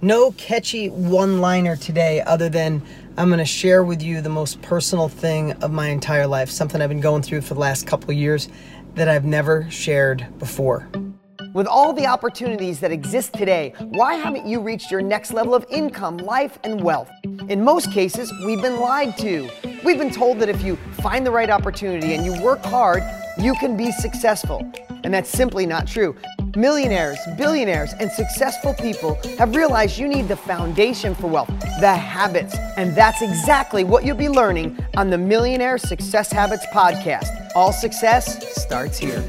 No catchy one liner today, other than I'm going to share with you the most personal thing of my entire life, something I've been going through for the last couple years that I've never shared before. With all the opportunities that exist today, why haven't you reached your next level of income, life, and wealth? In most cases, we've been lied to. We've been told that if you find the right opportunity and you work hard, you can be successful. And that's simply not true. Millionaires, billionaires, and successful people have realized you need the foundation for wealth, the habits. And that's exactly what you'll be learning on the Millionaire Success Habits podcast. All success starts here.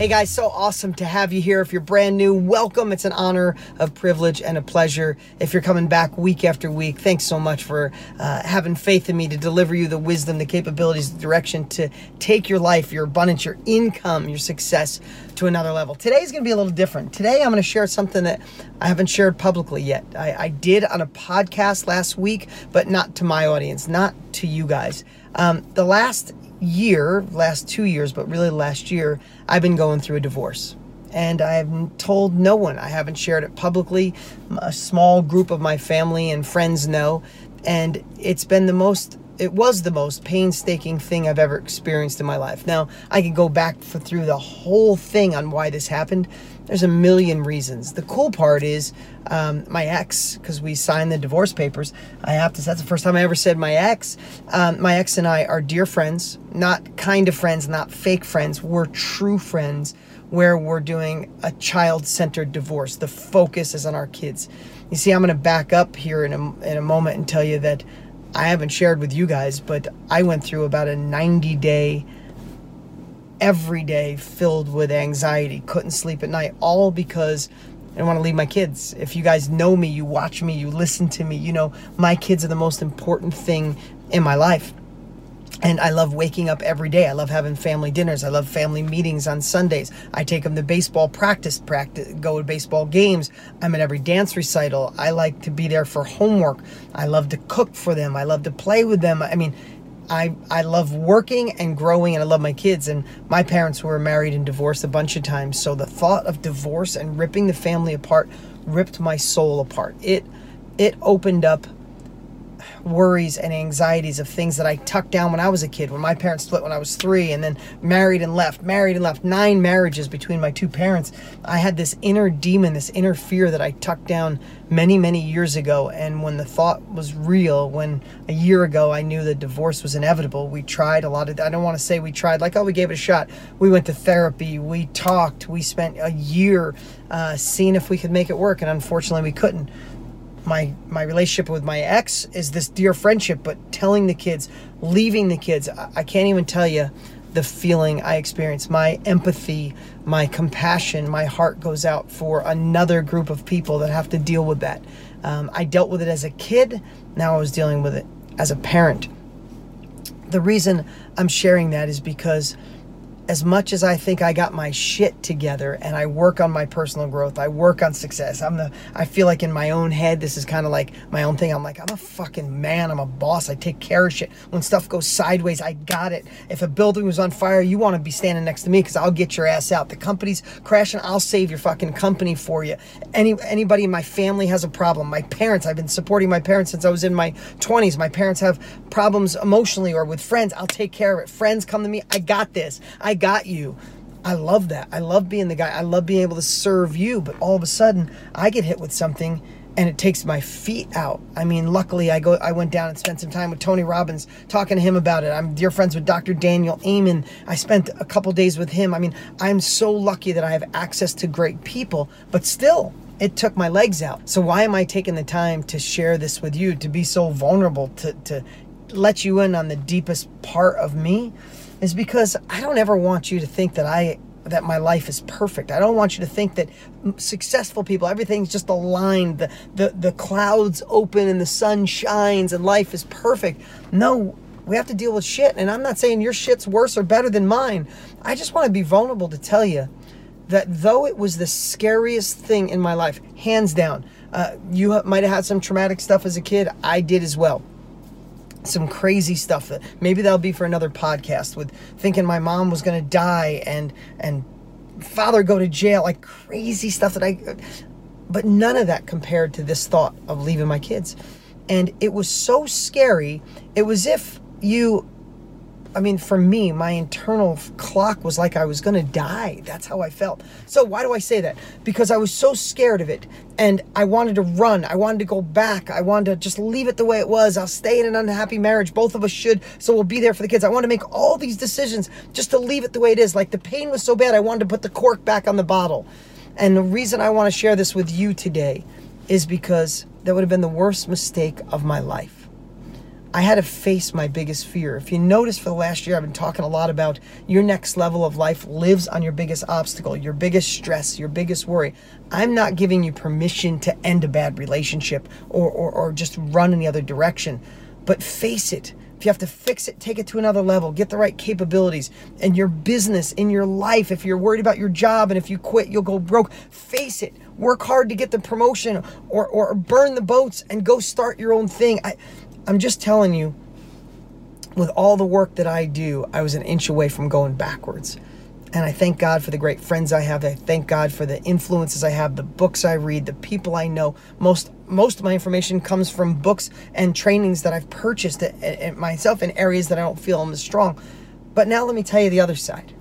Hey guys, so awesome to have you here. If you're brand new, welcome. It's an honor, a privilege, and a pleasure. If you're coming back week after week, thanks so much for uh, having faith in me to deliver you the wisdom, the capabilities, the direction to take your life, your abundance, your income, your success to another level. Today's going to be a little different. Today, I'm going to share something that I haven't shared publicly yet. I, I did on a podcast last week, but not to my audience, not to you guys. Um, the last year, last two years, but really last year, I've been going through a divorce. And I've told no one. I haven't shared it publicly. A small group of my family and friends know. And it's been the most it was the most painstaking thing I've ever experienced in my life. Now, I could go back for, through the whole thing on why this happened. There's a million reasons. The cool part is um, my ex, because we signed the divorce papers. I have to. That's the first time I ever said my ex. Um, my ex and I are dear friends, not kind of friends, not fake friends. We're true friends. Where we're doing a child-centered divorce. The focus is on our kids. You see, I'm going to back up here in a, in a moment and tell you that I haven't shared with you guys, but I went through about a 90 day, every day filled with anxiety, couldn't sleep at night, all because I didn't want to leave my kids. If you guys know me, you watch me, you listen to me, you know, my kids are the most important thing in my life. And I love waking up every day. I love having family dinners. I love family meetings on Sundays. I take them to baseball practice, practice, go to baseball games. I'm at every dance recital. I like to be there for homework. I love to cook for them. I love to play with them. I mean, I, I love working and growing and I love my kids. And my parents were married and divorced a bunch of times. So the thought of divorce and ripping the family apart ripped my soul apart. It, it opened up worries and anxieties of things that I tucked down when I was a kid, when my parents split when I was three, and then married and left, married and left, nine marriages between my two parents. I had this inner demon, this inner fear that I tucked down many, many years ago. And when the thought was real, when a year ago I knew the divorce was inevitable, we tried a lot of, I don't want to say we tried, like, oh, we gave it a shot. We went to therapy, we talked, we spent a year uh, seeing if we could make it work, and unfortunately we couldn't my my relationship with my ex is this dear friendship but telling the kids leaving the kids I, I, can't even tell you the feeling i experience. My empathy my compassion my heart goes out for another group of people that have to deal with that. Um, i dealt with it as a kid now i was dealing with it as a parent. The reason i'm sharing that is because as much as I think I got my shit together and I work on my personal growth, I work on success. I'm the I feel like in my own head this is kind of like my own thing. I'm like I'm a fucking man. I'm a boss. I take care of shit. When stuff goes sideways, I got it. If a building was on fire, you want to be standing next to me cuz I'll get your ass out. The company's crashing, I'll save your fucking company for you. Any anybody in my family has a problem. My parents, I've been supporting my parents since I was in my 20s. My parents have problems emotionally or with friends. I'll take care of it. Friends come to me, I got this. I got you. I love that. I love being the guy. I love being able to serve you. But all of a sudden, I get hit with something and it takes my feet out. I mean, luckily I go I went down and spent some time with Tony Robbins talking to him about it. I'm dear friends with Dr. Daniel Amen. I spent a couple days with him. I mean, I'm so lucky that I have access to great people, but still it took my legs out. So why am I taking the time to share this with you, to be so vulnerable, to, to let you in on the deepest part of me? Is because I don't ever want you to think that I that my life is perfect. I don't want you to think that successful people, everything's just aligned, the, the, the clouds open and the sun shines and life is perfect. No, we have to deal with shit. And I'm not saying your shit's worse or better than mine. I just want to be vulnerable to tell you that though it was the scariest thing in my life, hands down, uh, you might have had some traumatic stuff as a kid. I did as well some crazy stuff that maybe that'll be for another podcast with thinking my mom was going to die and and father go to jail like crazy stuff that I But none of that compared to this thought of leaving my kids. And it was so scary. It was if you I mean, for me, my internal clock was like I was going to die. That's how I felt. So, why do I say that? Because I was so scared of it and I wanted to run. I wanted to go back. I wanted to just leave it the way it was. I'll stay in an unhappy marriage. Both of us should. So, we'll be there for the kids. I want to make all these decisions just to leave it the way it is. Like the pain was so bad, I wanted to put the cork back on the bottle. And the reason I want to share this with you today is because that would have been the worst mistake of my life. I had to face my biggest fear. If you notice for the last year, I've been talking a lot about your next level of life lives on your biggest obstacle, your biggest stress, your biggest worry. I'm not giving you permission to end a bad relationship or, or, or just run in the other direction, but face it. If you have to fix it, take it to another level, get the right capabilities in your business, in your life. If you're worried about your job and if you quit, you'll go broke, face it. Work hard to get the promotion or, or burn the boats and go start your own thing. I, I'm just telling you, with all the work that I do, I was an inch away from going backwards. And I thank God for the great friends I have. I thank God for the influences I have, the books I read, the people I know. Most most of my information comes from books and trainings that I've purchased uh, uh, uh, myself in areas that I don't feel I'm as strong. But now let me tell you the other side.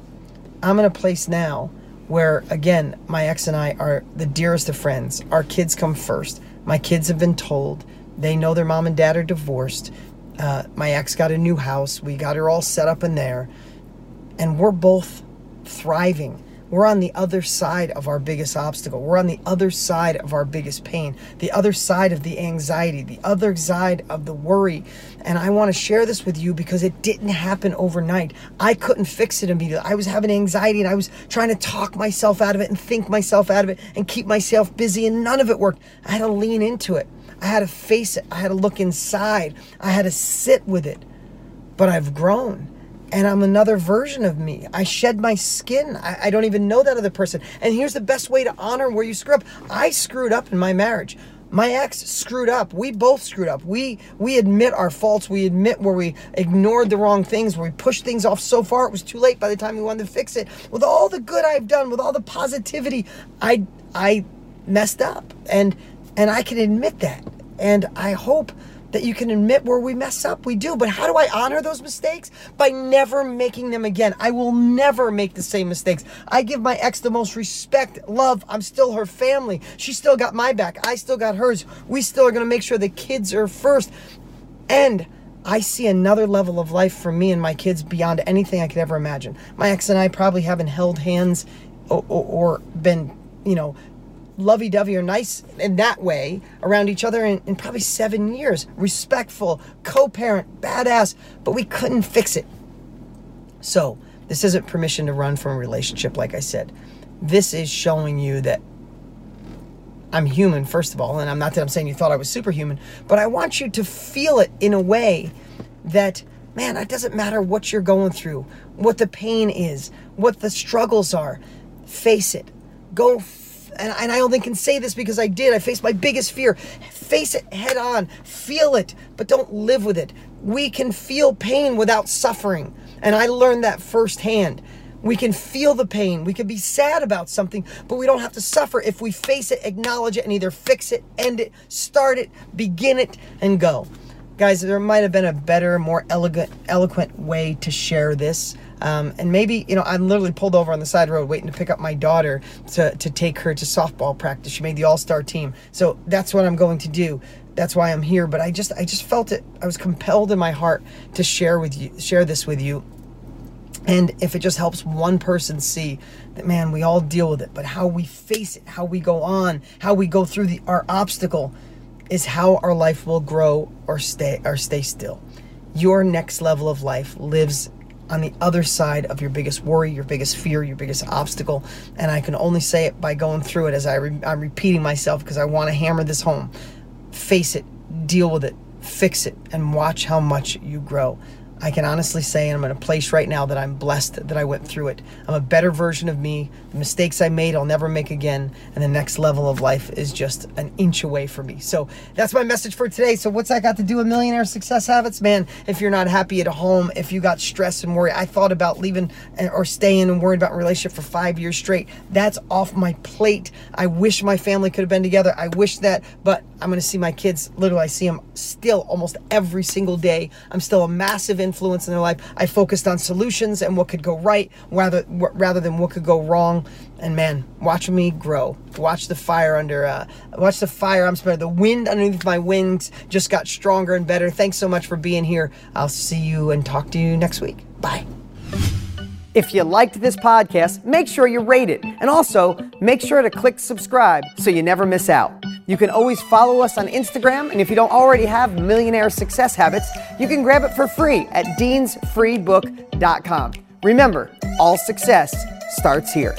I'm in a place now where again, my ex and I are the dearest of friends. Our kids come first. My kids have been told they know their mom and dad are divorced. Uh, my ex got a new house. We got her all set up in there. And we're both thriving. We're on the other side of our biggest obstacle. We're on the other side of our biggest pain, the other side of the anxiety, the other side of the worry. And I want to share this with you because it didn't happen overnight. I couldn't fix it immediately. I was having anxiety and I was trying to talk myself out of it and think myself out of it and keep myself busy, and none of it worked. I had to lean into it. I had to face it. I had to look inside. I had to sit with it. But I've grown and I'm another version of me. I shed my skin. I, I, don't even know that other person. And here's the best way to honor where you screw up. I screwed up in my marriage. My ex screwed up. We both screwed up. We we admit our faults. We admit where we ignored the wrong things, where we pushed things off so far it was too late by the time we wanted to fix it. With all the good I've done, with all the positivity, I I messed up. And and I can admit that. And I hope that you can admit where we mess up. We do. But how do I honor those mistakes? By never making them again. I will never make the same mistakes. I give my ex the most respect, love. I'm still her family. She still got my back. I still got hers. We still are going to make sure the kids are first. And I see another level of life for me and my kids beyond anything I could ever imagine. My ex and I probably haven't held hands or, or, or been, you know, lovey-dovey or nice in that way around each other in, in probably seven years. Respectful, co-parent, badass, but we couldn't fix it. So this isn't permission to run from a relationship, like I said. This is showing you that I'm human, first of all, and I'm not that I'm saying you thought I was superhuman, but I want you to feel it in a way that, man, it doesn't matter what you're going through, what the pain is, what the struggles are. Face it. Go and, and I only can say this because I did. I faced my biggest fear. Face it head on, feel it, but don't live with it. We can feel pain without suffering. And I learned that firsthand. We can feel the pain. We can be sad about something, but we don't have to suffer if we face it, acknowledge it, and either fix it, end it, start it, begin it, and go. Guys, there might have been a better, more elegant, eloquent way to share this. Um, and maybe, you know, I'm literally pulled over on the side road waiting to pick up my daughter to, to take her to softball practice. She made the all-star team. So that's what I'm going to do. That's why I'm here. But I just, I just felt it. I was compelled in my heart to share with you, share this with you. And if it just helps one person see that, man, we all deal with it, but how we face it, how we go on, how we go through the, our obstacle is how our life will grow or stay or stay still. Your next level of life lives on the other side of your biggest worry, your biggest fear, your biggest obstacle. And I can only say it by going through it as I re- I'm repeating myself because I want to hammer this home. Face it, deal with it, fix it, and watch how much you grow. I can honestly say, and I'm in a place right now that I'm blessed that I went through it. I'm a better version of me. The mistakes I made, I'll never make again. And the next level of life is just an inch away from me. So that's my message for today. So, what's that got to do with millionaire success habits? Man, if you're not happy at home, if you got stress and worry, I thought about leaving eh, or staying and worried about relationship for five years straight. That's off my plate. I wish my family could have been together. I wish that, but I'm going to see my kids. Literally, I see them still almost every single day. I'm still a massive influence in their life. I focused on solutions and what could go right rather rather than what could go wrong. And man, watch me grow. Watch the fire under. Uh, watch the fire. I'm sorry. The wind underneath my wings just got stronger and better. Thanks so much for being here. I'll see you and talk to you next week. Bye. If you liked this podcast, make sure you rate it. And also, make sure to click subscribe so you never miss out. You can always follow us on Instagram, and if you don't already have Millionaire Success Habits, you can grab it for free at deansfreebook.com. Remember, all success starts here.